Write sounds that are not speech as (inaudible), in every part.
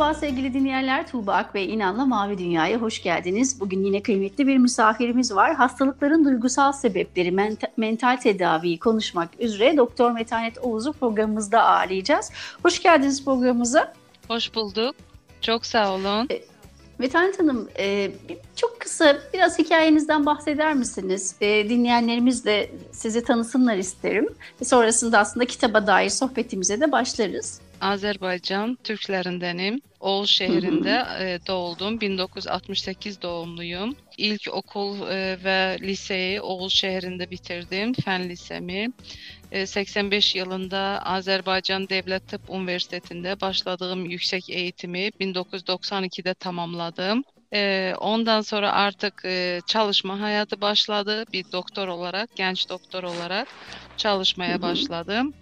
Merhaba sevgili dinleyenler. Tuğba Ak ve İnan'la Mavi Dünya'ya hoş geldiniz. Bugün yine kıymetli bir misafirimiz var. Hastalıkların duygusal sebepleri, ment- mental tedaviyi konuşmak üzere Doktor Metanet Oğuz'u programımızda ağırlayacağız. Hoş geldiniz programımıza. Hoş bulduk. Çok sağ olun. E, Metanet Hanım, e, çok kısa biraz hikayenizden bahseder misiniz? E, dinleyenlerimiz de sizi tanısınlar isterim. Sonrasında aslında kitaba dair sohbetimize de başlarız. Azerbaycan Türklerindenim. Oğuz şehrinde e, doğdum. 1968 doğumluyum. İlk okul e, ve liseyi Oğuz şehrinde bitirdim. Fen lisemi. E, 85 yılında Azerbaycan Devlet Tıp Üniversitesi'nde başladığım yüksek eğitimi 1992'de tamamladım. E, ondan sonra artık e, çalışma hayatı başladı. Bir doktor olarak, genç doktor olarak çalışmaya başladım.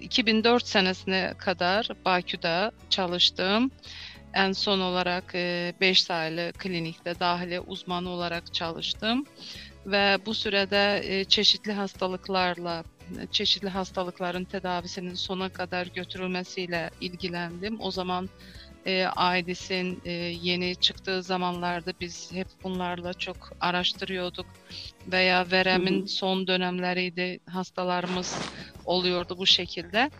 2004 senesine kadar Bakü'de çalıştım. En son olarak 5 sayılı klinikte dahiliye uzmanı olarak çalıştım. Ve bu sürede çeşitli hastalıklarla, çeşitli hastalıkların tedavisinin sona kadar götürülmesiyle ilgilendim. O zaman e, Aidis'in e, yeni çıktığı zamanlarda biz hep bunlarla çok araştırıyorduk veya veremin son dönemleriydi hastalarımız oluyordu bu şekilde.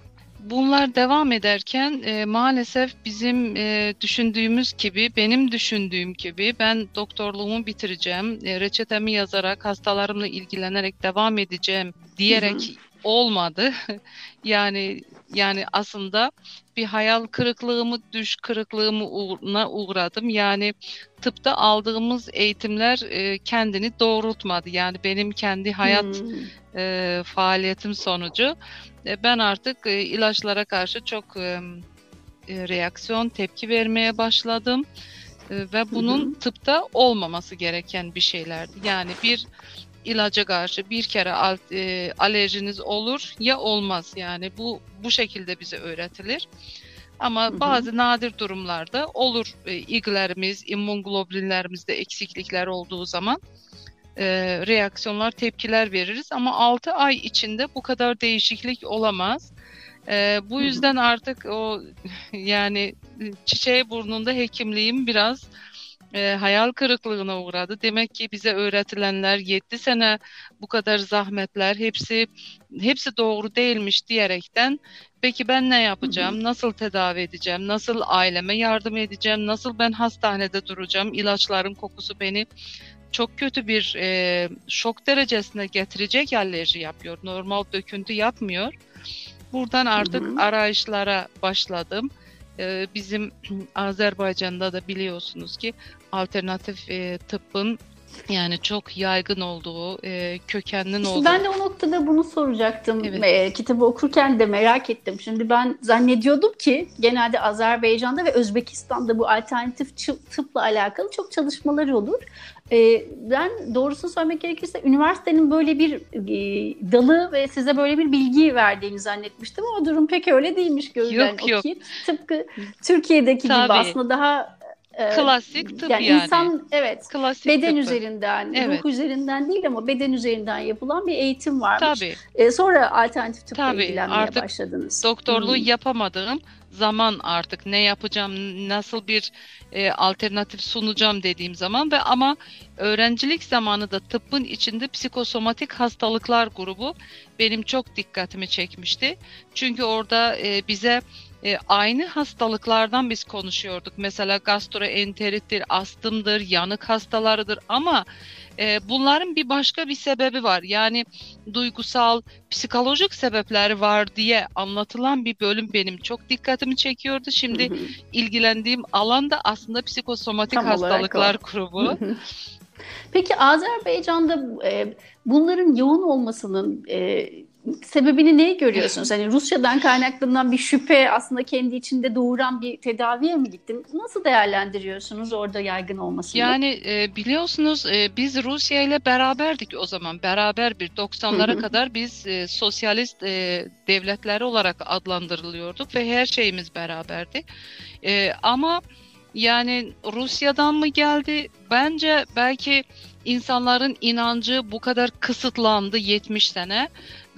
Bunlar devam ederken e, maalesef bizim e, düşündüğümüz gibi, benim düşündüğüm gibi ben doktorluğumu bitireceğim, e, reçetemi yazarak hastalarımla ilgilenerek devam edeceğim diyerek hı hı. olmadı. (laughs) yani yani aslında bir hayal kırıklığımı, düş kırıklığımı uğruna uğradım. Yani tıpta aldığımız eğitimler e, kendini doğrultmadı. Yani benim kendi hayat hmm. e, faaliyetim sonucu e, ben artık e, ilaçlara karşı çok e, e reaksiyon, tepki vermeye başladım. E, ve bunun hı tıpta olmaması gereken bir şeylerdi. Yani bir ilaca karşı bir kere e, alerjiniz olur ya olmaz yani bu bu şekilde bize öğretilir. Ama hı hı. bazı nadir durumlarda olur e, iglerimiz, immunglobulinlerimizde eksiklikler olduğu zaman e, reaksiyonlar, tepkiler veririz. Ama 6 ay içinde bu kadar değişiklik olamaz. E, bu yüzden artık o (laughs) yani çiçeği burnunda hekimliğim biraz e, hayal kırıklığına uğradı. Demek ki bize öğretilenler 7 sene bu kadar zahmetler hepsi hepsi doğru değilmiş diyerekten peki ben ne yapacağım? Nasıl tedavi edeceğim? Nasıl aileme yardım edeceğim? Nasıl ben hastanede duracağım? İlaçların kokusu beni çok kötü bir e, şok derecesine getirecek alerji yapıyor. Normal döküntü yapmıyor. Buradan artık arayışlara başladım. Ee, bizim (clears throat) Azerbaycan'da da biliyorsunuz ki alternatif e, tıbbın yani çok yaygın olduğu, e, kökenli olduğu. Ben de o noktada bunu soracaktım. Evet. E, kitabı okurken de merak ettim. Şimdi ben zannediyordum ki genelde Azerbaycan'da ve Özbekistan'da bu alternatif tıpla alakalı çok çalışmalar olur. E, ben doğrusunu söylemek gerekirse üniversitenin böyle bir e, dalı ve size böyle bir bilgi verdiğini zannetmiştim ama durum pek öyle değilmiş gözden yok, yok. Tıpkı Türkiye'deki Tabii. gibi aslında daha Klasik tıp yani. yani. İnsan evet Klasik beden tıbbı. üzerinden, evet. ruh üzerinden değil ama beden üzerinden yapılan bir eğitim varmış. Tabii. Ee, sonra alternatif tıpla Tabii, ilgilenmeye artık başladınız. doktorluğu hmm. yapamadığım zaman artık ne yapacağım, nasıl bir e, alternatif sunacağım dediğim zaman ve ama öğrencilik zamanı da tıbbın içinde psikosomatik hastalıklar grubu benim çok dikkatimi çekmişti. Çünkü orada e, bize e, aynı hastalıklardan biz konuşuyorduk. Mesela gastroenterittir, astımdır, yanık hastalarıdır ama e, bunların bir başka bir sebebi var. Yani duygusal, psikolojik sebepleri var diye anlatılan bir bölüm benim çok dikkatimi çekiyordu. Şimdi ilgilendiğim alan da aslında psikosomatik Tam hastalıklar grubu. Peki Azerbaycan'da e, bunların yoğun olmasının e, sebebini neyi görüyorsunuz? Hani Rusya'dan kaynaklanan bir şüphe aslında kendi içinde doğuran bir tedaviye mi gittim? Nasıl değerlendiriyorsunuz orada yaygın olmasını? Yani e, biliyorsunuz e, biz Rusya ile beraberdik o zaman. Beraber bir 90'lara kadar biz e, sosyalist e, devletleri olarak adlandırılıyorduk ve her şeyimiz beraberdi. E, ama yani Rusya'dan mı geldi? Bence belki insanların inancı bu kadar kısıtlandı 70 sene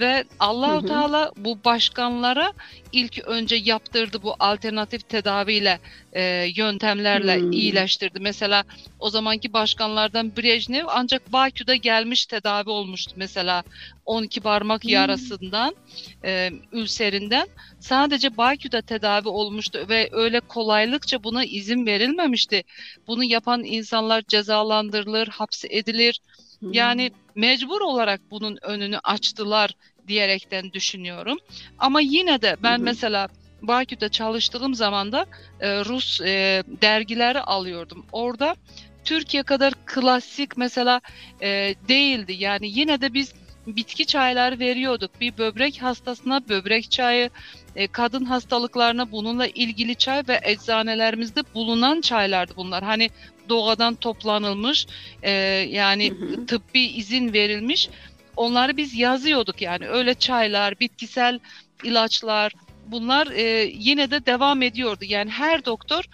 ve Allahu Teala bu başkanlara ilk önce yaptırdı bu alternatif tedaviyle e, yöntemlerle hmm. iyileştirdi. Mesela o zamanki başkanlardan Brejnev ancak Bakü'de gelmiş tedavi olmuştu. Mesela 12 parmak hmm. yarasından, e, ülserinden sadece Bakü'de tedavi olmuştu ve öyle kolaylıkça buna izin verilmemişti. Bunu yapan insanlar cezalandırılır, hapse edilir. Hmm. Yani mecbur olarak bunun önünü açtılar diyerekten düşünüyorum. Ama yine de ben hı hı. mesela Bakü'de çalıştığım zaman da e, Rus e, dergileri alıyordum. Orada Türkiye kadar klasik mesela e, değildi. Yani yine de biz bitki çayları veriyorduk. Bir böbrek hastasına böbrek çayı, e, kadın hastalıklarına bununla ilgili çay ve eczanelerimizde bulunan çaylardı bunlar. Hani doğadan toplanılmış e, yani hı hı. tıbbi izin verilmiş onları biz yazıyorduk yani öyle çaylar, bitkisel ilaçlar bunlar e, yine de devam ediyordu. Yani her doktor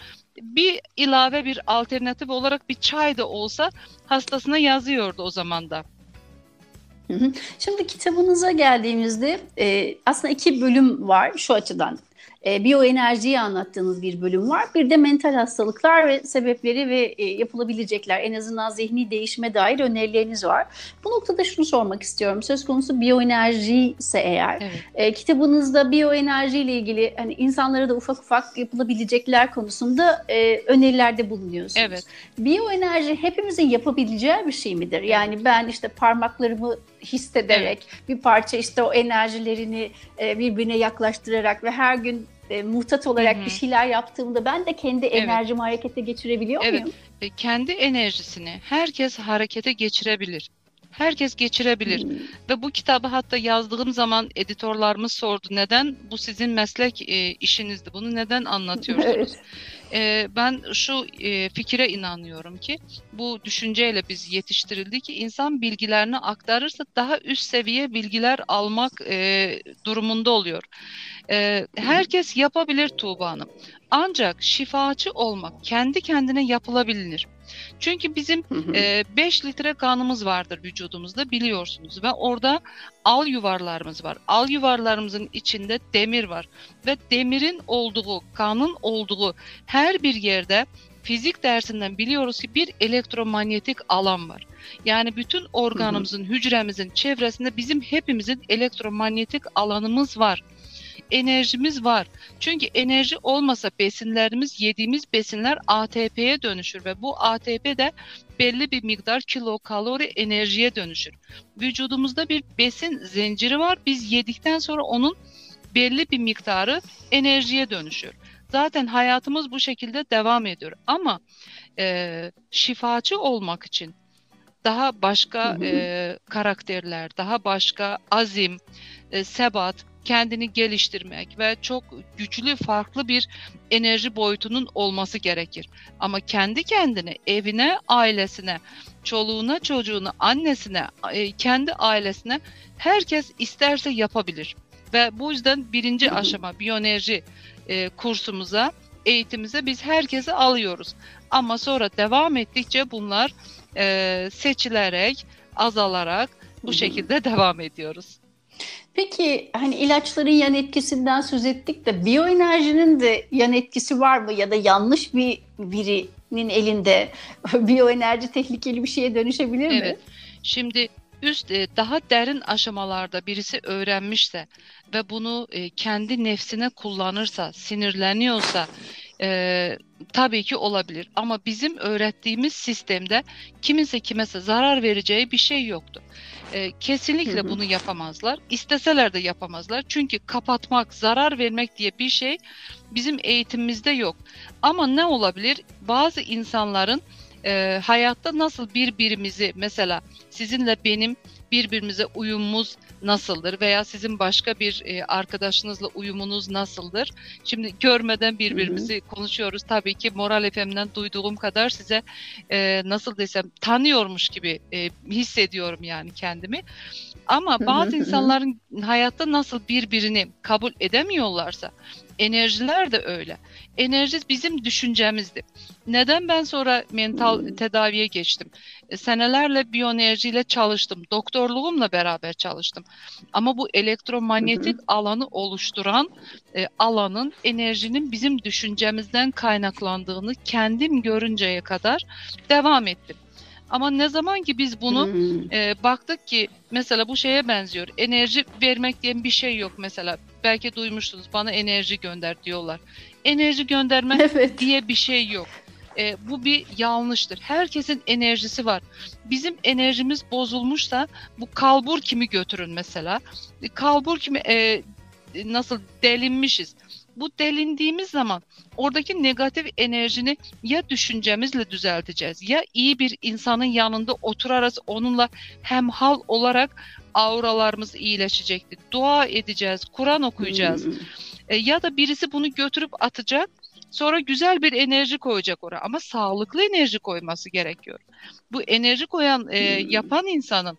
bir ilave bir alternatif olarak bir çay da olsa hastasına yazıyordu o zaman da. Şimdi kitabınıza geldiğimizde e, aslında iki bölüm var şu açıdan e, biyoenerjiyi anlattığınız bir bölüm var. Bir de mental hastalıklar ve sebepleri ve e, yapılabilecekler en azından zihni değişime dair önerileriniz var. Bu noktada şunu sormak istiyorum. Söz konusu biyoenerji ise eğer evet. e, kitabınızda biyoenerji ile ilgili hani insanlara da ufak ufak yapılabilecekler konusunda e, önerilerde bulunuyorsunuz. Evet. Biyoenerji hepimizin yapabileceği bir şey midir? Yani ben işte parmaklarımı hissederek evet. bir parça işte o enerjilerini e, birbirine yaklaştırarak ve her gün e, muhtat olarak Hı-hı. bir şeyler yaptığımda ben de kendi evet. enerjimi harekete geçirebiliyor evet. muyum? Evet. Kendi enerjisini herkes harekete geçirebilir. Herkes geçirebilir. Hmm. Ve bu kitabı hatta yazdığım zaman editörlerimiz sordu. Neden? Bu sizin meslek e, işinizdi. Bunu neden anlatıyorsunuz? evet. e, ben şu e, fikire inanıyorum ki bu düşünceyle biz yetiştirildi ki insan bilgilerini aktarırsa daha üst seviye bilgiler almak e, durumunda oluyor. E, herkes yapabilir Tuğba Hanım. Ancak şifacı olmak kendi kendine yapılabilir. Çünkü bizim 5 e, litre kanımız vardır vücudumuzda biliyorsunuz ve orada al yuvarlarımız var. Al yuvarlarımızın içinde demir var ve demirin olduğu, kanın olduğu her bir yerde fizik dersinden biliyoruz ki bir elektromanyetik alan var. Yani bütün organımızın, hücremizin çevresinde bizim hepimizin elektromanyetik alanımız var enerjimiz var. Çünkü enerji olmasa besinlerimiz, yediğimiz besinler ATP'ye dönüşür ve bu ATP de belli bir miktar kilo kalori enerjiye dönüşür. Vücudumuzda bir besin zinciri var. Biz yedikten sonra onun belli bir miktarı enerjiye dönüşür. Zaten hayatımız bu şekilde devam ediyor. Ama e, şifacı olmak için daha başka hı hı. E, karakterler, daha başka azim, e, sebat, kendini geliştirmek ve çok güçlü farklı bir enerji boyutunun olması gerekir. Ama kendi kendine, evine, ailesine, çoluğuna, çocuğuna, annesine, e, kendi ailesine herkes isterse yapabilir. Ve bu yüzden birinci aşama biyoenerji e, kursumuza, eğitimize biz herkesi alıyoruz. Ama sonra devam ettikçe bunlar e, seçilerek, azalarak bu şekilde devam ediyoruz. Peki hani ilaçların yan etkisinden söz ettik de biyoenerjinin de yan etkisi var mı ya da yanlış bir birinin elinde (laughs) biyoenerji tehlikeli bir şeye dönüşebilir mi? Evet. Şimdi üst e, daha derin aşamalarda birisi öğrenmişse ve bunu e, kendi nefsine kullanırsa, sinirleniyorsa e, tabii ki olabilir. Ama bizim öğrettiğimiz sistemde kiminse kimese zarar vereceği bir şey yoktu. E, kesinlikle hı hı. bunu yapamazlar. İsteseler de yapamazlar. Çünkü kapatmak, zarar vermek diye bir şey bizim eğitimimizde yok. Ama ne olabilir? Bazı insanların e, hayatta nasıl birbirimizi mesela sizinle benim birbirimize uyumumuz nasıldır veya sizin başka bir e, arkadaşınızla uyumunuz nasıldır? Şimdi görmeden birbirimizi hı hı. konuşuyoruz. Tabii ki Moral FM'den duyduğum kadar size e, nasıl desem tanıyormuş gibi e, hissediyorum yani kendimi. Ama bazı insanların hayatta nasıl birbirini kabul edemiyorlarsa enerjiler de öyle. Enerji bizim düşüncemizdi. Neden ben sonra mental hmm. tedaviye geçtim? E, senelerle biyoenerjiyle çalıştım. Doktorluğumla beraber çalıştım. Ama bu elektromanyetik alanı oluşturan e, alanın enerjinin bizim düşüncemizden kaynaklandığını kendim görünceye kadar devam ettim. Ama ne zaman ki biz bunu hmm. e, baktık ki mesela bu şeye benziyor. Enerji vermek diye bir şey yok mesela. Belki duymuşsunuz bana enerji gönder diyorlar. Enerji göndermek (laughs) evet. diye bir şey yok. E, bu bir yanlıştır. Herkesin enerjisi var. Bizim enerjimiz bozulmuşsa bu kalbur kimi götürün mesela. E, kalbur kimi e, nasıl delinmişiz bu delindiğimiz zaman oradaki negatif enerjini ya düşüncemizle düzelteceğiz ya iyi bir insanın yanında oturarız onunla hemhal olarak auralarımız iyileşecektir. Dua edeceğiz, Kur'an okuyacağız. Hmm. E, ya da birisi bunu götürüp atacak Sonra güzel bir enerji koyacak oraya ama sağlıklı enerji koyması gerekiyor. Bu enerji koyan, e, hmm. yapan insanın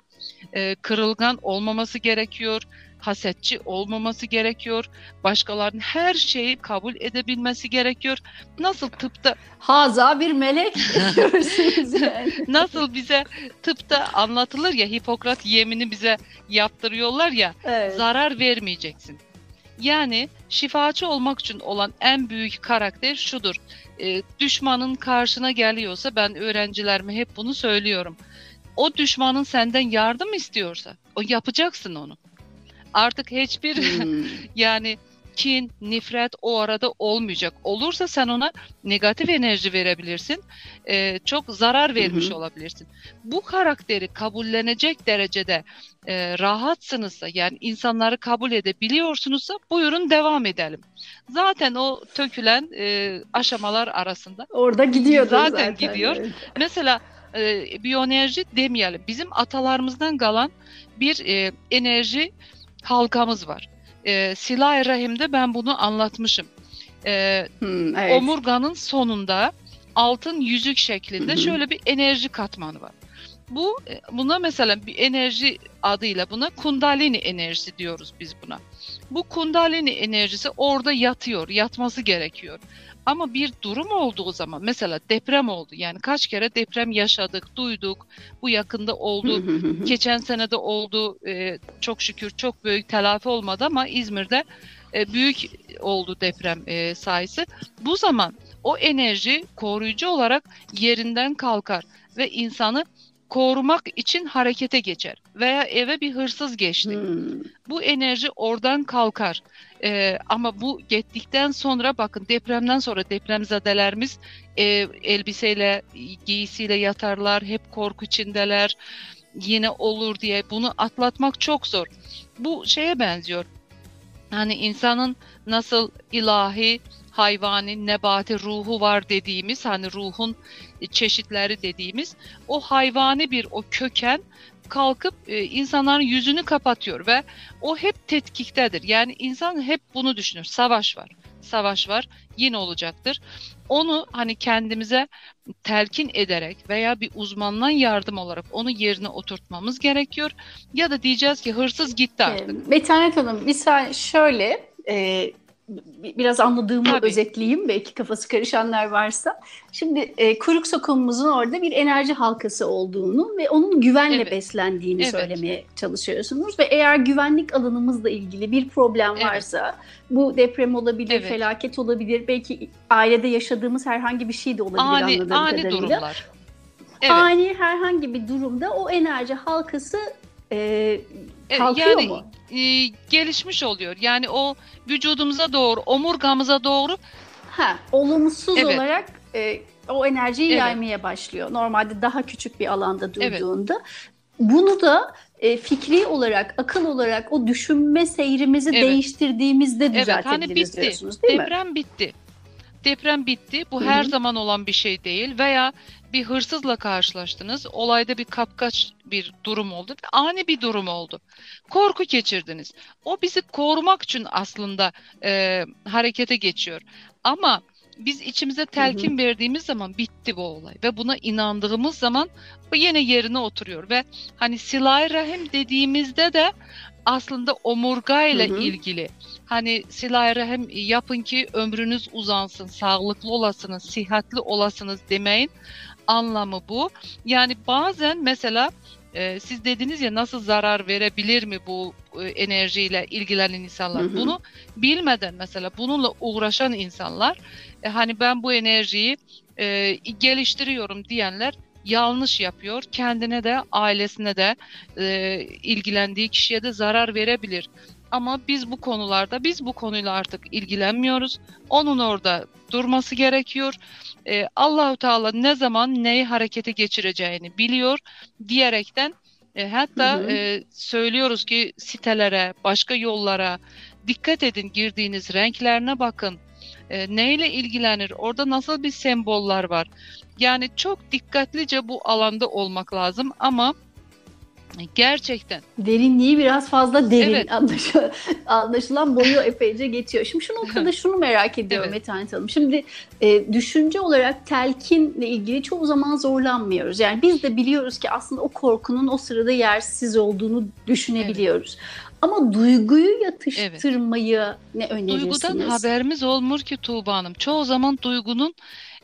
e, kırılgan olmaması gerekiyor hasetçi olmaması gerekiyor. Başkalarının her şeyi kabul edebilmesi gerekiyor. Nasıl tıpta haza bir melek (laughs) yani. Nasıl bize tıpta anlatılır ya Hipokrat yemini bize yaptırıyorlar ya evet. zarar vermeyeceksin. Yani şifacı olmak için olan en büyük karakter şudur. E, düşmanın karşına geliyorsa ben öğrencilerime hep bunu söylüyorum. O düşmanın senden yardım istiyorsa o yapacaksın onu. Artık hiçbir (laughs) hmm. yani kin, nifret o arada olmayacak. Olursa sen ona negatif enerji verebilirsin. Ee, çok zarar vermiş hı olabilirsin. Bu karakteri kabullenecek derecede e, rahatsınızsa yani insanları kabul edebiliyorsunuzsa buyurun devam edelim. Zaten o tökülen e, aşamalar arasında. Orada gidiyor zaten. Zaten gidiyor. Evet. Mesela e, biyoenerji demeyelim. Bizim atalarımızdan kalan bir e, enerji halkamız var. E, Silah-ı Rahim'de ben bunu anlatmışım. E, hmm, evet. Omurganın sonunda altın yüzük şeklinde hı şöyle bir enerji katmanı var. Bu e, buna mesela bir enerji adıyla buna kundalini enerjisi diyoruz biz buna. Bu kundalini enerjisi orada yatıyor, yatması gerekiyor. Ama bir durum oldu o zaman. Mesela deprem oldu. Yani kaç kere deprem yaşadık, duyduk. Bu yakında oldu. Geçen sene de oldu. Ee, çok şükür çok büyük telafi olmadı ama İzmir'de e, büyük oldu deprem e, sayısı. Bu zaman o enerji koruyucu olarak yerinden kalkar ve insanı korumak için harekete geçer veya eve bir hırsız geçti. Hmm. Bu enerji oradan kalkar. Ee, ama bu gittikten sonra bakın depremden sonra depremzedelerimiz e, elbiseyle, giysiyle yatarlar, hep korku içindeler. Yine olur diye bunu atlatmak çok zor. Bu şeye benziyor. Hani insanın nasıl ilahi hayvani, nebati ruhu var dediğimiz hani ruhun çeşitleri dediğimiz o hayvani bir o köken kalkıp e, insanların yüzünü kapatıyor ve o hep tetkiktedir. Yani insan hep bunu düşünür. Savaş var. Savaş var. Yine olacaktır. Onu hani kendimize telkin ederek veya bir uzmandan yardım olarak onu yerine oturtmamız gerekiyor. Ya da diyeceğiz ki hırsız gitti artık. Betanet Hanım misal şöyle e, biraz anladığımı Tabii. özetleyeyim belki kafası karışanlar varsa. Şimdi e, kuyruk sokumumuzun orada bir enerji halkası olduğunu ve onun güvenle evet. beslendiğini evet. söylemeye çalışıyorsunuz ve eğer güvenlik alanımızla ilgili bir problem evet. varsa bu deprem olabilir, evet. felaket olabilir, belki ailede yaşadığımız herhangi bir şey de olabilir ani, anladığım ani kadarıyla. Durumlar. Evet. Ani herhangi bir durumda o enerji halkası e, kalkıyor yani, mu? E, gelişmiş oluyor. Yani o vücudumuza doğru, omurgamıza doğru ha olumsuz evet. olarak e, o enerjiyi evet. yaymaya başlıyor. Normalde daha küçük bir alanda durduğunda. Evet. Bunu da e, fikri olarak, akıl olarak o düşünme seyrimizi evet. değiştirdiğimizde düzeltebiliriz evet, hani bitti. diyorsunuz değil Deprem mi? bitti. Deprem bitti. Bu Hı-hı. her zaman olan bir şey değil veya bir hırsızla karşılaştınız. Olayda bir kapkaç bir durum oldu. Ani bir durum oldu. Korku geçirdiniz. O bizi korumak için aslında e, harekete geçiyor. Ama biz içimize telkin hı hı. verdiğimiz zaman bitti bu olay ve buna inandığımız zaman bu yine yerine oturuyor ve hani silah rahim dediğimizde de aslında omurgayla hı hı. ilgili. Hani silah rahim yapın ki ömrünüz uzansın, sağlıklı olasınız, sihatli olasınız demeyin anlamı bu. Yani bazen mesela e, siz dediniz ya nasıl zarar verebilir mi bu e, enerjiyle ilgilenen insanlar? Hı hı. Bunu bilmeden mesela bununla uğraşan insanlar e, hani ben bu enerjiyi e, geliştiriyorum diyenler yanlış yapıyor. Kendine de ailesine de e, ilgilendiği kişiye de zarar verebilir. Ama biz bu konularda biz bu konuyla artık ilgilenmiyoruz. Onun orada durması gerekiyor. Ee, Allahu Teala ne zaman neyi harekete geçireceğini biliyor diyerekten e, hatta hı hı. E, söylüyoruz ki sitelere, başka yollara dikkat edin girdiğiniz renklerine bakın. E, neyle ilgilenir? Orada nasıl bir semboller var? Yani çok dikkatlice bu alanda olmak lazım ama Gerçekten. Derinliği biraz fazla derin. Evet. Anlaşılan, anlaşılan boyu epeyce geçiyor. Şimdi şu noktada şunu merak ediyorum evet. Metanet Hanım. Şimdi e, düşünce olarak telkinle ilgili çoğu zaman zorlanmıyoruz. Yani biz de biliyoruz ki aslında o korkunun o sırada yersiz olduğunu düşünebiliyoruz. Evet. Ama duyguyu yatıştırmayı evet. ne önerirsiniz? Duygudan haberimiz olmur ki Tuğba Hanım. Çoğu zaman duygunun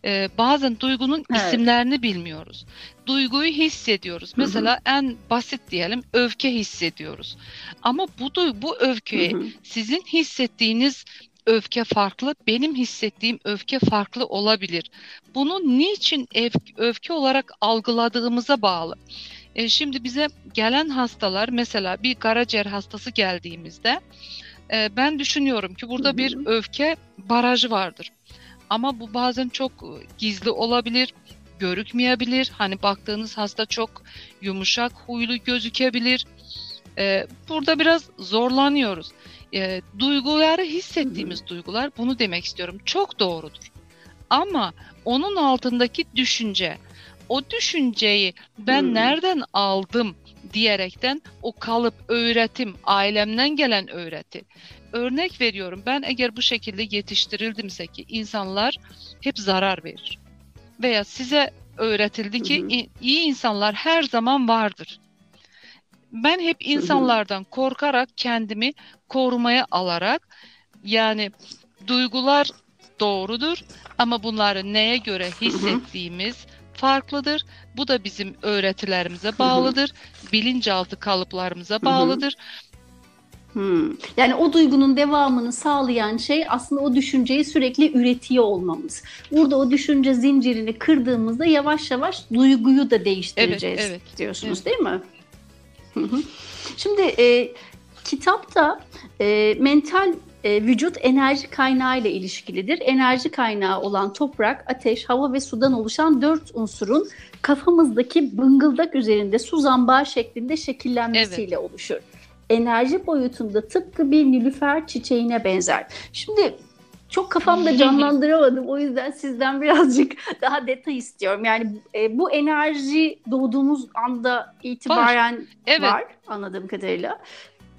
e, bazen duygunun evet. isimlerini bilmiyoruz. Duyguyu hissediyoruz. Hı-hı. Mesela en basit diyelim öfke hissediyoruz. Ama bu duygu, bu öfkeye Hı-hı. sizin hissettiğiniz öfke farklı, benim hissettiğim öfke farklı olabilir. Bunu niçin öfke olarak algıladığımıza bağlı. E, şimdi bize gelen hastalar mesela bir karaciğer hastası geldiğimizde e, ben düşünüyorum ki burada bir öfke barajı vardır. Ama bu bazen çok e, gizli olabilir, görükmeyebilir. Hani baktığınız hasta çok yumuşak huylu gözükebilir. Ee, burada biraz zorlanıyoruz. Ee, duyguları hissettiğimiz duygular bunu demek istiyorum. Çok doğrudur. Ama onun altındaki düşünce, o düşünceyi ben Hı-hı. nereden aldım diyerekten o kalıp öğretim, ailemden gelen öğreti örnek veriyorum ben eğer bu şekilde yetiştirildimse ki insanlar hep zarar verir. Veya size öğretildi ki hı hı. iyi insanlar her zaman vardır. Ben hep insanlardan korkarak kendimi korumaya alarak yani duygular doğrudur ama bunları neye göre hissettiğimiz farklıdır. Bu da bizim öğretilerimize bağlıdır. Bilinçaltı kalıplarımıza bağlıdır. Hmm. Yani o duygunun devamını sağlayan şey aslında o düşünceyi sürekli üretiyor olmamız. Burada o düşünce zincirini kırdığımızda yavaş yavaş duyguyu da değiştireceğiz evet, evet, diyorsunuz evet. değil mi? Şimdi e, kitapta e, mental e, vücut enerji kaynağı ile ilişkilidir. Enerji kaynağı olan toprak, ateş, hava ve sudan oluşan dört unsurun kafamızdaki bıngıldak üzerinde su zambağı şeklinde şekillenmesiyle evet. oluşur enerji boyutunda tıpkı bir nilüfer çiçeğine benzer. Şimdi çok kafamda (laughs) canlandıramadım. O yüzden sizden birazcık (laughs) daha detay istiyorum. Yani e, bu enerji doğduğumuz anda itibaren var, evet. var anladığım kadarıyla.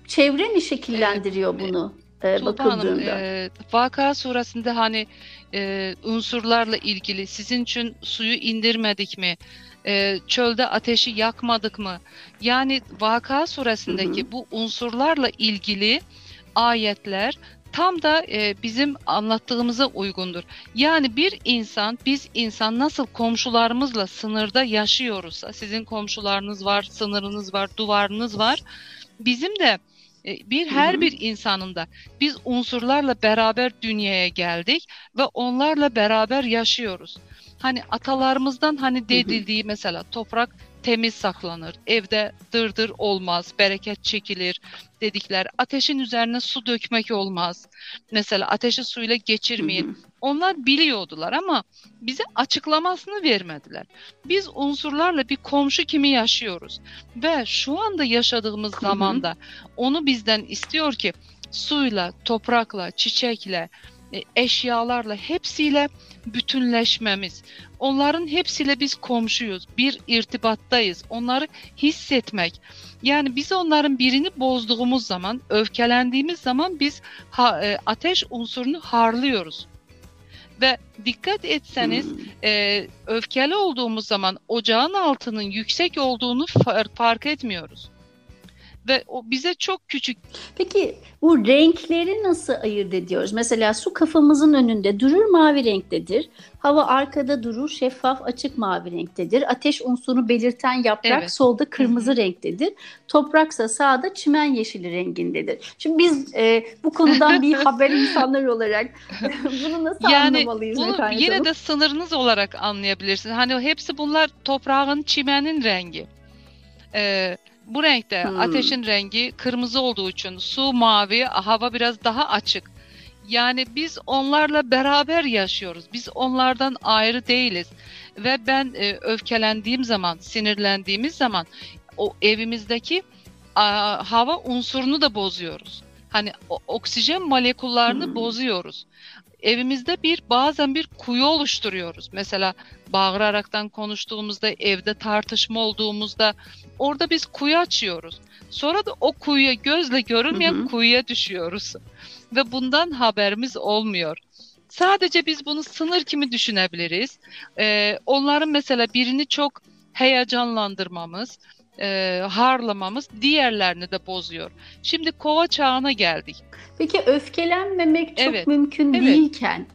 Çevre mi şekillendiriyor evet. bunu? E, bakıldığında. Hanım, e, Vaka surasında hani e, unsurlarla ilgili sizin için suyu indirmedik mi? e, çölde ateşi yakmadık mı? Yani Vaka suresindeki hı hı. bu unsurlarla ilgili ayetler tam da e, bizim anlattığımıza uygundur. Yani bir insan, biz insan nasıl komşularımızla sınırda yaşıyoruzsa, sizin komşularınız var, sınırınız var, duvarınız var. Bizim de bir her bir insanın da biz unsurlarla beraber dünyaya geldik ve onlarla beraber yaşıyoruz hani atalarımızdan hani dedildiği mesela toprak temiz saklanır. Evde dırdır olmaz, bereket çekilir dedikler. Ateşin üzerine su dökmek olmaz. Mesela ateşi suyla geçirmeyin. Onlar biliyordular ama bize açıklamasını vermediler. Biz unsurlarla bir komşu kimi yaşıyoruz ve şu anda yaşadığımız zamanda onu bizden istiyor ki suyla, toprakla, çiçekle, e, eşyalarla hepsiyle bütünleşmemiz. Onların hepsiyle biz komşuyuz. Bir irtibattayız. Onları hissetmek. Yani biz onların birini bozduğumuz zaman, öfkelendiğimiz zaman biz ha, e, ateş unsurunu harlıyoruz. Ve dikkat etseniz hmm. e, öfkeli olduğumuz zaman ocağın altının yüksek olduğunu far, fark etmiyoruz ve o bize çok küçük. Peki bu renkleri nasıl ayırt ediyoruz? Mesela su kafamızın önünde durur mavi renktedir. Hava arkada durur şeffaf açık mavi renktedir. Ateş unsuru belirten yaprak evet. solda kırmızı Hı-hı. renktedir. Topraksa sağda çimen yeşili rengindedir. Şimdi biz e, bu konudan bir (laughs) haber insanlar olarak (laughs) bunu nasıl yani, anlamalıyız? Bunu yine de sınırınız olarak anlayabilirsiniz. Hani hepsi bunlar toprağın çimenin rengi. Ee, bu renkte hmm. ateşin rengi kırmızı olduğu için su mavi, hava biraz daha açık. Yani biz onlarla beraber yaşıyoruz. Biz onlardan ayrı değiliz. Ve ben e, öfkelendiğim zaman, sinirlendiğimiz zaman o evimizdeki a, hava unsurunu da bozuyoruz. Hani o, oksijen molekullarını hmm. bozuyoruz evimizde bir bazen bir kuyu oluşturuyoruz. Mesela bağıraraktan konuştuğumuzda, evde tartışma olduğumuzda orada biz kuyu açıyoruz. Sonra da o kuyuya gözle görünmeyen hı hı. kuyuya düşüyoruz. Ve bundan haberimiz olmuyor. Sadece biz bunu sınır kimi düşünebiliriz. Ee, onların mesela birini çok heyecanlandırmamız, e, harlamamız diğerlerini de bozuyor. Şimdi kova çağına geldik. Peki öfkelenmemek çok evet, mümkün evet. değilken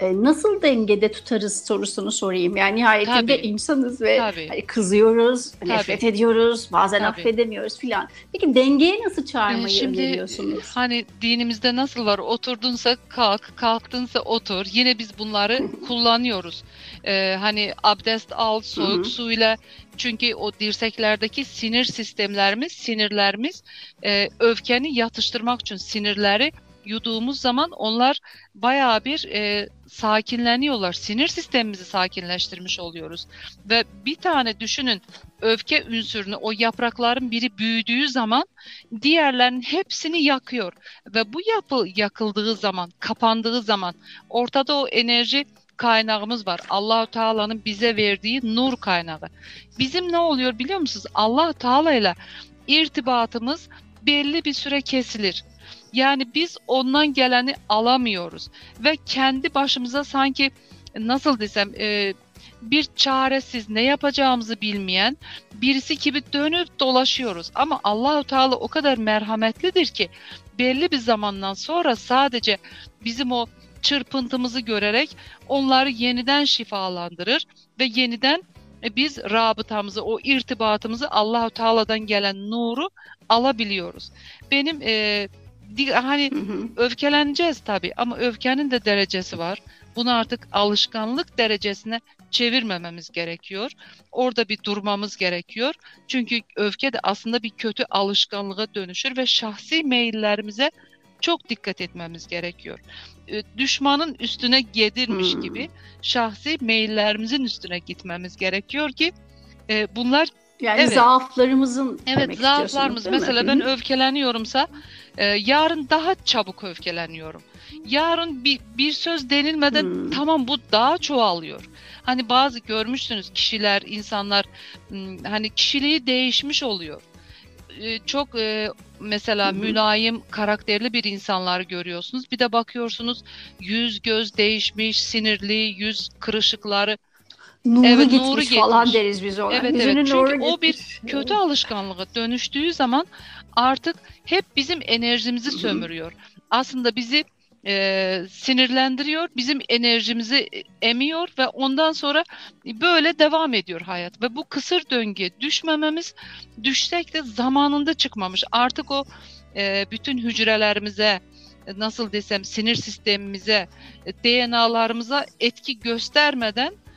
e, nasıl dengede tutarız sorusunu sorayım. Yani nihayetinde Tabii. insanız ve Tabii. kızıyoruz, Tabii. nefret ediyoruz, bazen Tabii. affedemiyoruz filan. Peki dengeye nasıl çağırmayı ee, Şimdi, öneriyorsunuz? Hani dinimizde nasıl var? Oturdunsa kalk, kalktınsa otur. Yine biz bunları kullanıyoruz. Ee, hani abdest al, soğuk Hı-hı. suyla çünkü o dirseklerdeki sinir sistemlerimiz, sinirlerimiz e, öfkeni yatıştırmak için sinirleri yuduğumuz zaman onlar bayağı bir e, sakinleniyorlar. Sinir sistemimizi sakinleştirmiş oluyoruz. Ve bir tane düşünün öfke ünsürünü o yaprakların biri büyüdüğü zaman diğerlerinin hepsini yakıyor. Ve bu yapı yakıldığı zaman, kapandığı zaman ortada o enerji kaynağımız var. Allahu Teala'nın bize verdiği nur kaynağı. Bizim ne oluyor biliyor musunuz? Allah Teala ile irtibatımız belli bir süre kesilir. Yani biz ondan geleni alamıyoruz ve kendi başımıza sanki nasıl desem e, bir çaresiz ne yapacağımızı bilmeyen birisi gibi dönüp dolaşıyoruz. Ama Allahu Teala o kadar merhametlidir ki belli bir zamandan sonra sadece bizim o çırpıntımızı görerek onları yeniden şifalandırır ve yeniden e, biz rabıtamızı, o irtibatımızı Allahu Teala'dan gelen nuru alabiliyoruz. Benim e, hani hı hı. öfkeleneceğiz tabii ama öfkenin de derecesi var. Bunu artık alışkanlık derecesine çevirmememiz gerekiyor. Orada bir durmamız gerekiyor. Çünkü öfke de aslında bir kötü alışkanlığa dönüşür ve şahsi meyillerimize çok dikkat etmemiz gerekiyor. Düşmanın üstüne gedirmiş hmm. gibi şahsi meyillerimizin üstüne gitmemiz gerekiyor ki bunlar yani evet. zaaflarımızın Evet zaaflarımız. Mesela ben öfkeleniyorumsa e, yarın daha çabuk öfkeleniyorum. Yarın bir, bir söz denilmeden hmm. tamam bu daha çoğalıyor. Hani bazı görmüşsünüz kişiler, insanlar hani kişiliği değişmiş oluyor. E, çok e, mesela hmm. mülayim, karakterli bir insanlar görüyorsunuz. Bir de bakıyorsunuz yüz göz değişmiş, sinirli, yüz kırışıkları nuru evet, gitmiş nuru gitmiş. falan deriz biz ona. Evet Yüzünün evet çünkü o bir kötü alışkanlığa dönüştüğü zaman artık hep bizim enerjimizi sömürüyor. Aslında bizi e, sinirlendiriyor, bizim enerjimizi emiyor ve ondan sonra böyle devam ediyor hayat. Ve bu kısır döngüye düşmememiz, düşsek de zamanında çıkmamış. Artık o e, bütün hücrelerimize, nasıl desem sinir sistemimize, DNA'larımıza etki göstermeden e,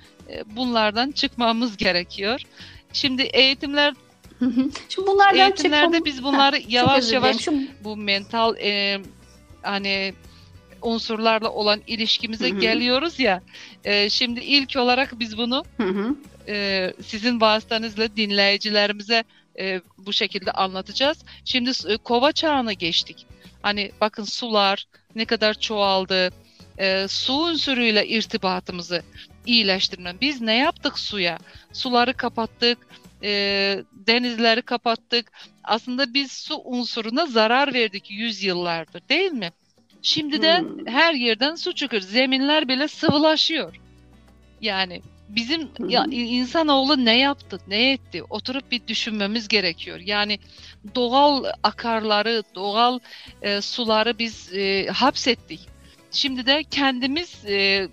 bunlardan çıkmamız gerekiyor. Şimdi eğitimler Şimdi bunlardan eğitimlerde çıkmam... biz bunları ha, yavaş yavaş Şu... bu mental e, hani unsurlarla olan ilişkimize Hı-hı. geliyoruz ya. E, şimdi ilk olarak biz bunu e, sizin vasıtanızla dinleyicilerimize e, bu şekilde anlatacağız. Şimdi e, kova çağına geçtik. Hani bakın sular ne kadar çoğaldı, e, su unsuruyla irtibatımızı iyileştirme. Biz ne yaptık suya? Suları kapattık, e, denizleri kapattık. Aslında biz su unsuruna zarar verdik yüzyıllardır değil mi? Şimdi de hmm. her yerden su çıkıyor. Zeminler bile sıvılaşıyor. Yani bizim hmm. ya insanoğlu ne yaptı, ne etti? Oturup bir düşünmemiz gerekiyor. Yani doğal akarları, doğal e, suları biz e, hapsettik. Şimdi de kendimiz e,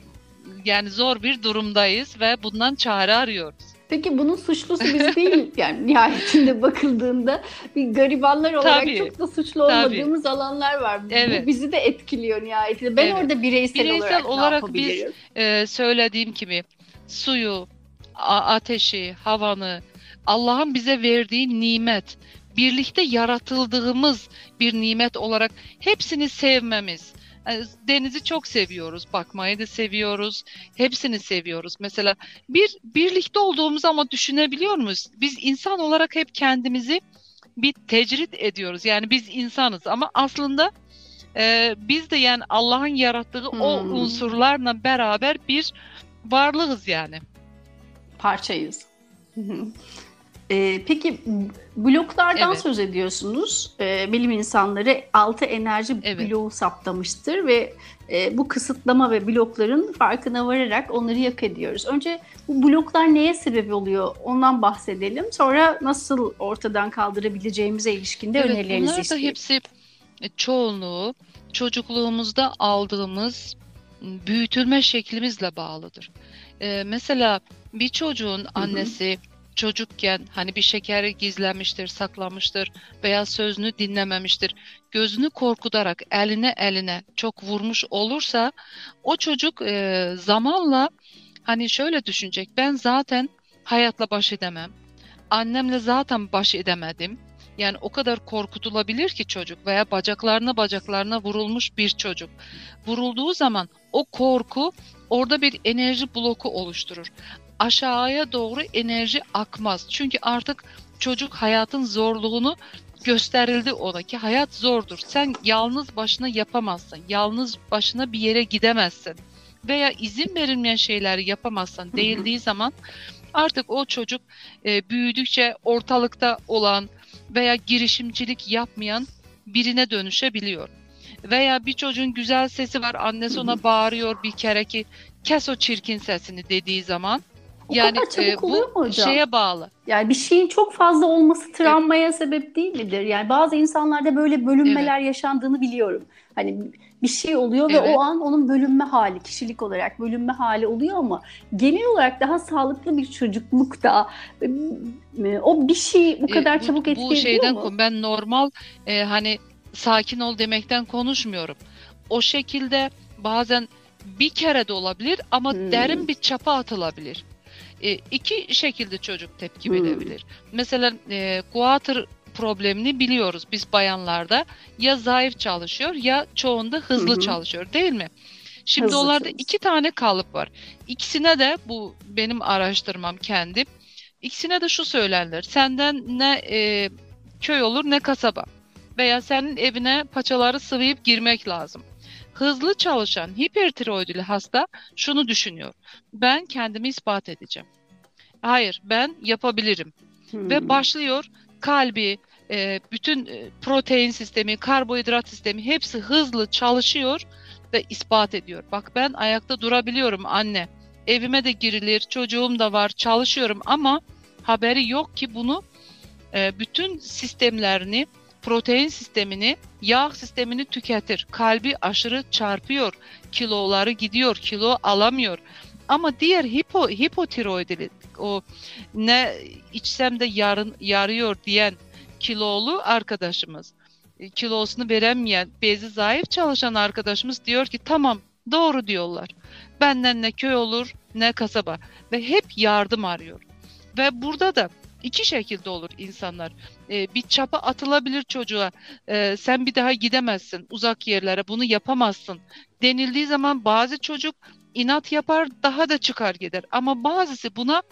yani zor bir durumdayız ve bundan çare arıyoruz. Peki bunun suçlusu biz değil (laughs) yani nihayetinde bakıldığında bir garibanlar olarak Tabii. çok da suçlu olmadığımız Tabii. alanlar var. Evet. Bu bizi de etkiliyor nihayetinde. Ben evet. orada bireysel, bireysel olarak, olarak biz e, söylediğim gibi suyu, ateşi, havanı, Allah'ın bize verdiği nimet, birlikte yaratıldığımız bir nimet olarak hepsini sevmemiz, denizi çok seviyoruz. Bakmayı da seviyoruz. Hepsini seviyoruz. Mesela bir birlikte olduğumuz ama düşünebiliyor muyuz? Biz insan olarak hep kendimizi bir tecrit ediyoruz. Yani biz insanız ama aslında e, biz de yani Allah'ın yarattığı hmm. o unsurlarla beraber bir varlığız yani. Parçayız. (laughs) Ee, peki bloklardan evet. söz ediyorsunuz. Ee, bilim insanları altı enerji evet. bloğu saptamıştır ve e, bu kısıtlama ve blokların farkına vararak onları yok ediyoruz. Önce bu bloklar neye sebep oluyor ondan bahsedelim. Sonra nasıl ortadan kaldırabileceğimize ilişkinde evet, önerilerinizi istiyorum. Bunlar da hepsi e, çoğunluğu çocukluğumuzda aldığımız büyütülme şeklimizle bağlıdır. Ee, mesela bir çocuğun annesi... Hı hı çocukken hani bir şekeri gizlemiştir, saklamıştır veya sözünü dinlememiştir. Gözünü korkutarak eline eline çok vurmuş olursa o çocuk e, zamanla hani şöyle düşünecek. Ben zaten hayatla baş edemem. Annemle zaten baş edemedim. Yani o kadar korkutulabilir ki çocuk veya bacaklarına bacaklarına vurulmuş bir çocuk. Vurulduğu zaman o korku orada bir enerji bloku oluşturur aşağıya doğru enerji akmaz. Çünkü artık çocuk hayatın zorluğunu gösterildi ona ki hayat zordur. Sen yalnız başına yapamazsın. Yalnız başına bir yere gidemezsin. Veya izin verilmeyen şeyleri yapamazsan değildiği zaman artık o çocuk e, büyüdükçe ortalıkta olan veya girişimcilik yapmayan birine dönüşebiliyor. Veya bir çocuğun güzel sesi var annesi ona bağırıyor bir kere ki kes o çirkin sesini dediği zaman o yani kadar çabuk e, oluyor bu şeye bağlı. Yani bir şeyin çok fazla olması travmaya evet. sebep değil midir? Yani bazı insanlarda böyle bölünmeler evet. yaşandığını biliyorum. Hani bir şey oluyor evet. ve o an onun bölünme hali, kişilik olarak bölünme hali oluyor ama genel olarak daha sağlıklı bir çocuklukta e, o bir şey bu e, kadar e, bu, çabuk etki bu şeyden, mu? Ben normal e, hani sakin ol demekten konuşmuyorum. O şekilde bazen bir kere de olabilir ama hmm. derin bir çapa atılabilir e, iki şekilde çocuk tepki hmm. verebilir. Mesela e, kuatır problemini biliyoruz biz bayanlarda. Ya zayıf çalışıyor ya çoğunda hızlı hı çalışıyor değil mi? Şimdi hızlı onlarda çalışıyor. iki tane kalıp var. İkisine de bu benim araştırmam kendim. İkisine de şu söylenir. Senden ne e, köy olur ne kasaba. Veya senin evine paçaları sıvayıp girmek lazım. Hızlı çalışan hipertiroidli hasta şunu düşünüyor. Ben kendimi ispat edeceğim. Hayır ben yapabilirim. Hmm. Ve başlıyor kalbi, e, bütün e, protein sistemi, karbohidrat sistemi hepsi hızlı çalışıyor ve ispat ediyor. Bak ben ayakta durabiliyorum anne. Evime de girilir, çocuğum da var, çalışıyorum ama haberi yok ki bunu e, bütün sistemlerini protein sistemini, yağ sistemini tüketir. Kalbi aşırı çarpıyor. Kiloları gidiyor, kilo alamıyor. Ama diğer hipo, hipotiroidli o ne içsem de yarın yarıyor diyen kilolu arkadaşımız e, kilosunu veremeyen, bezi zayıf çalışan arkadaşımız diyor ki tamam doğru diyorlar. Benden ne köy olur ne kasaba ve hep yardım arıyor. Ve burada da iki şekilde olur insanlar. Ee, bir çapa atılabilir çocuğa. Ee, sen bir daha gidemezsin uzak yerlere. Bunu yapamazsın. Denildiği zaman bazı çocuk inat yapar, daha da çıkar gider. Ama bazısı buna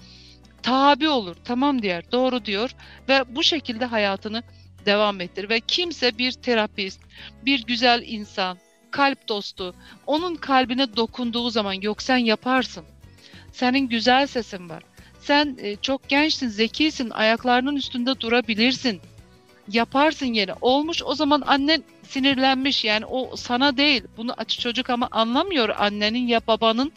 tabi olur. Tamam diyor, doğru diyor ve bu şekilde hayatını devam ettir. Ve kimse bir terapist, bir güzel insan, kalp dostu. Onun kalbine dokunduğu zaman yok sen yaparsın. Senin güzel sesin var. Sen e, çok gençsin, zekisin, ayaklarının üstünde durabilirsin. Yaparsın yine. Olmuş o zaman annen sinirlenmiş yani o sana değil. Bunu açık çocuk ama anlamıyor annenin ya babanın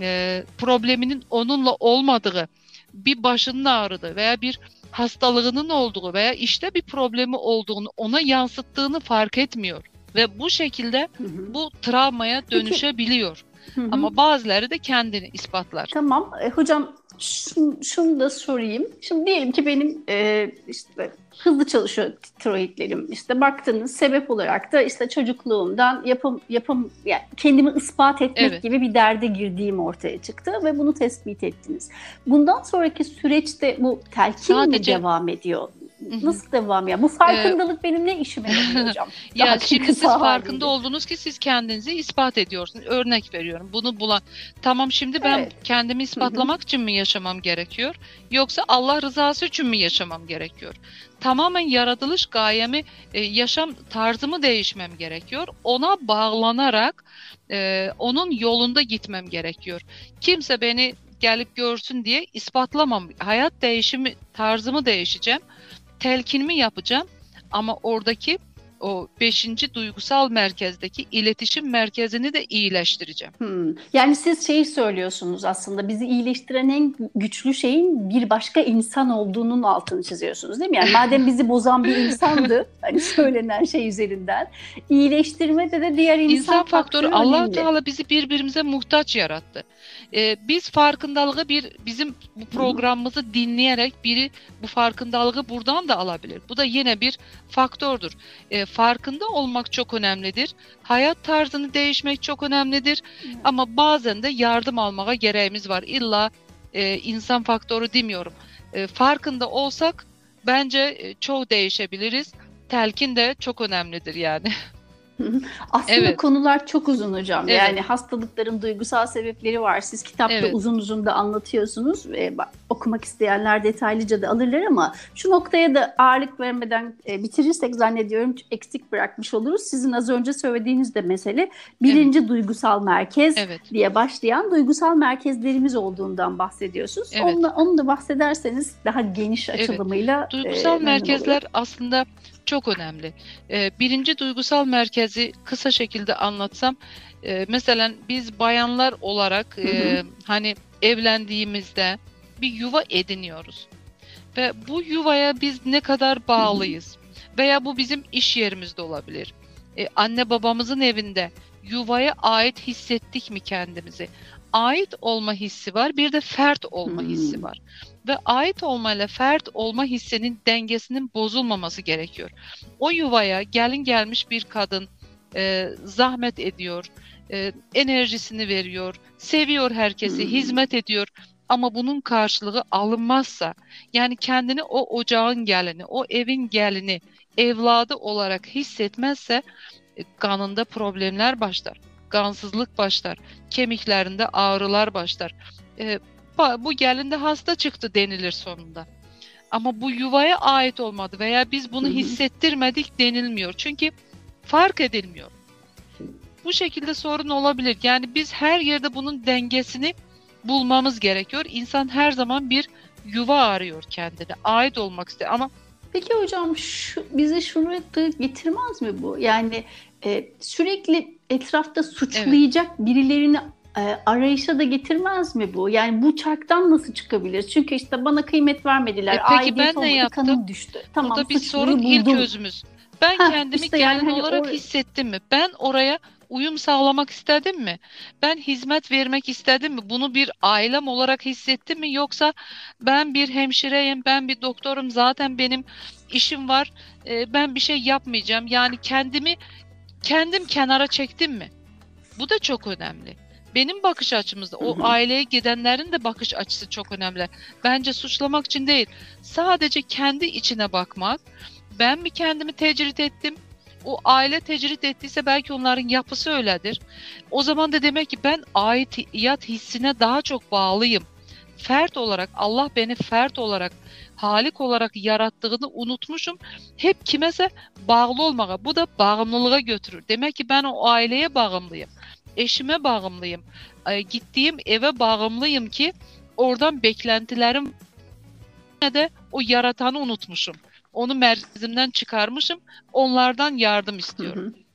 e, probleminin onunla olmadığı, bir başının ağrıdığı veya bir hastalığının olduğu veya işte bir problemi olduğunu ona yansıttığını fark etmiyor ve bu şekilde hı hı. bu travmaya dönüşebiliyor. Hı hı. Ama bazıları da kendini ispatlar. Tamam. E, hocam şunu, şunu da sorayım. Şimdi diyelim ki benim e, işte hızlı çalışıyor tiroidlerim. İşte baktınız sebep olarak da işte çocukluğumdan yapım yapım yani kendimi ispat etmek evet. gibi bir derde girdiğim ortaya çıktı ve bunu tespit ettiniz. Bundan sonraki süreçte bu telkin Sadece, mi devam ediyor? Nasıl devam ya? Bu farkındalık ee, benim ne işime yarıyor (laughs) hocam? ya şimdi siz farkında oldunuz ki siz kendinizi ispat ediyorsunuz. Örnek veriyorum. Bunu bulan tamam şimdi ben evet. kendimi ispatlamak için mi yaşamam gerekiyor? Yoksa Allah rızası için mi yaşamam gerekiyor? Tamamen yaratılış gayemi, e, yaşam tarzımı değişmem gerekiyor. Ona bağlanarak e, onun yolunda gitmem gerekiyor. Kimse beni gelip görsün diye ispatlamam. Hayat değişimi tarzımı değişeceğim telkinimi yapacağım. Ama oradaki o beşinci duygusal merkezdeki iletişim merkezini de iyileştireceğim. Hmm. Yani siz şeyi söylüyorsunuz aslında bizi iyileştiren en güçlü şeyin bir başka insan olduğunun altını çiziyorsunuz değil mi? Yani madem bizi bozan bir insandı (laughs) hani söylenen şey üzerinden iyileştirmede de diğer insan, insan faktörü, faktörü Allah Teala bizi birbirimize muhtaç yarattı. Ee, biz farkındalığı bir bizim bu programımızı dinleyerek biri bu farkındalığı buradan da alabilir. Bu da yine bir faktördür. Farkında olmak çok önemlidir. Hayat tarzını değişmek çok önemlidir. Evet. Ama bazen de yardım almaya gereğimiz var. İlla e, insan faktörü demiyorum. E, farkında olsak bence e, çok değişebiliriz. Telkin de çok önemlidir yani. (laughs) (laughs) Aslında evet. konular çok uzun hocam. Evet. Yani hastalıkların duygusal sebepleri var. Siz kitapta evet. uzun uzun da anlatıyorsunuz. E, okumak isteyenler detaylıca da alırlar ama şu noktaya da ağırlık vermeden e, bitirirsek zannediyorum eksik bırakmış oluruz. Sizin az önce söylediğiniz de mesele birinci evet. duygusal merkez evet. diye başlayan duygusal merkezlerimiz olduğundan bahsediyorsunuz. Evet. Onunla, onu da bahsederseniz daha geniş açılımıyla. Evet. Duygusal e, merkezler olur. aslında çok önemli. E, birinci duygusal merkezi kısa şekilde anlatsam, e, mesela biz bayanlar olarak e, hani evlendiğimizde bir yuva ediniyoruz. Ve bu yuvaya biz ne kadar bağlıyız? Veya bu bizim iş yerimizde olabilir. E, anne babamızın evinde yuvaya ait hissettik mi kendimizi? Ait olma hissi var, bir de fert olma hissi var ve ait olmayla fert olma hissinin dengesinin bozulmaması gerekiyor. O yuvaya gelin gelmiş bir kadın e, zahmet ediyor, e, enerjisini veriyor, seviyor herkesi, hmm. hizmet ediyor ama bunun karşılığı alınmazsa yani kendini o ocağın gelini, o evin gelini, evladı olarak hissetmezse e, kanında problemler başlar. Gansızlık başlar. Kemiklerinde ağrılar başlar. E, bu gelin de hasta çıktı denilir sonunda. Ama bu yuvaya ait olmadı veya biz bunu hissettirmedik denilmiyor. Çünkü fark edilmiyor. Bu şekilde sorun olabilir. Yani biz her yerde bunun dengesini bulmamız gerekiyor. İnsan her zaman bir yuva arıyor kendine. Ait olmak istiyor ama Peki hocam şu, bize şunu da getirmez mi bu? Yani e, sürekli etrafta suçlayacak evet. birilerini arayışa da getirmez mi bu? Yani bu çarktan nasıl çıkabilir? Çünkü işte bana kıymet vermediler. E peki ben ne yaptım? Kanım düştü. Tamam, Burada bir sorun buldum. ilk özümüz. Ben Heh, kendimi işte yani hani olarak o... hissettim mi? Ben oraya uyum sağlamak istedim mi? Ben hizmet vermek istedim mi? Bunu bir ailem olarak hissettim mi? Yoksa ben bir hemşireyim, ben bir doktorum, zaten benim işim var, e, ben bir şey yapmayacağım. Yani kendimi kendim kenara çektim mi? Bu da çok önemli benim bakış açımızda o aileye gidenlerin de bakış açısı çok önemli. Bence suçlamak için değil. Sadece kendi içine bakmak. Ben mi kendimi tecrit ettim? O aile tecrit ettiyse belki onların yapısı öyledir. O zaman da demek ki ben aidiyet hissine daha çok bağlıyım. fert olarak Allah beni fert olarak Halik olarak yarattığını unutmuşum. Hep kimese bağlı olmağa. Bu da bağımlılığa götürür. Demek ki ben o aileye bağımlıyım. Eşime bağımlıyım. E, gittiğim eve bağımlıyım ki oradan beklentilerim de o yaratanı unutmuşum. Onu merkezimden çıkarmışım. Onlardan yardım istiyorum. Hı hı.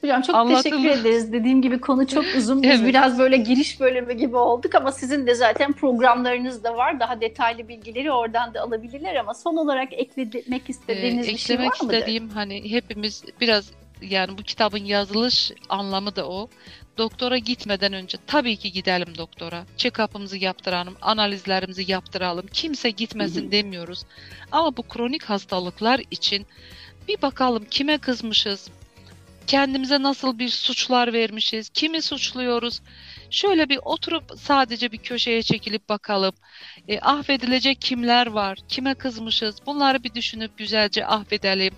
Hocam çok Anlatıldı. teşekkür ederiz. Dediğim gibi konu çok uzun. Biz evet. biraz böyle giriş bölümü gibi olduk ama sizin de zaten programlarınız da var. Daha detaylı bilgileri oradan da alabilirler ama son olarak eklemek istediğiniz ee, bir şey var mıdır? Eklemek istediğim hani hepimiz biraz yani bu kitabın yazılış anlamı da o. Doktora gitmeden önce tabii ki gidelim doktora. Check-up'ımızı yaptıralım, analizlerimizi yaptıralım. Kimse gitmesin demiyoruz. Ama bu kronik hastalıklar için bir bakalım kime kızmışız, kendimize nasıl bir suçlar vermişiz, kimi suçluyoruz. Şöyle bir oturup sadece bir köşeye çekilip bakalım. E, affedilecek kimler var, kime kızmışız bunları bir düşünüp güzelce affedelim.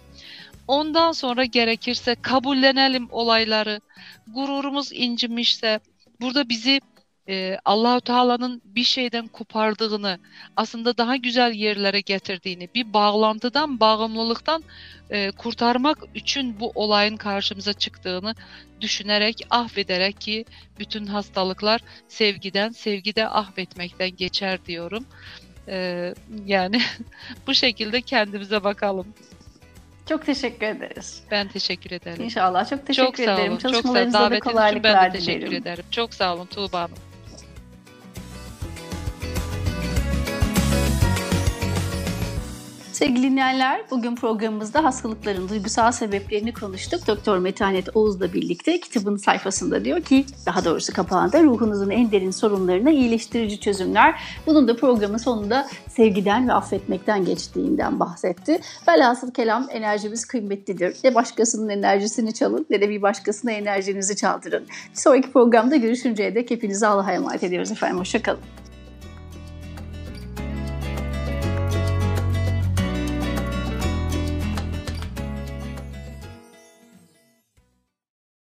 Ondan sonra gerekirse kabullenelim olayları. Gururumuz incimişse burada bizi e, Allahu Teala'nın bir şeyden kopardığını, aslında daha güzel yerlere getirdiğini, bir bağlantıdan, bağımlılıktan e, kurtarmak için bu olayın karşımıza çıktığını düşünerek, affederek ki bütün hastalıklar sevgiden, sevgide affetmekten geçer diyorum. E, yani (laughs) bu şekilde kendimize bakalım. Çok teşekkür ederiz. Ben teşekkür ederim. İnşallah. Çok teşekkür çok ederim. Olun. Çalışmalarınızda çok sağ olun. da kolaylıklar ben de teşekkür dilerim. ederim. Çok sağ olun Tuğba Hanım. Sevgili dinleyenler, bugün programımızda hastalıkların duygusal sebeplerini konuştuk. Doktor Metanet Oğuz'la birlikte kitabın sayfasında diyor ki, daha doğrusu kapağında ruhunuzun en derin sorunlarına iyileştirici çözümler. Bunun da programın sonunda sevgiden ve affetmekten geçtiğinden bahsetti. Velhasıl kelam enerjimiz kıymetlidir. Ne başkasının enerjisini çalın ne de bir başkasına enerjinizi çaldırın. Bir sonraki programda görüşünceye dek hepinize Allah'a emanet ediyoruz efendim. Hoşçakalın.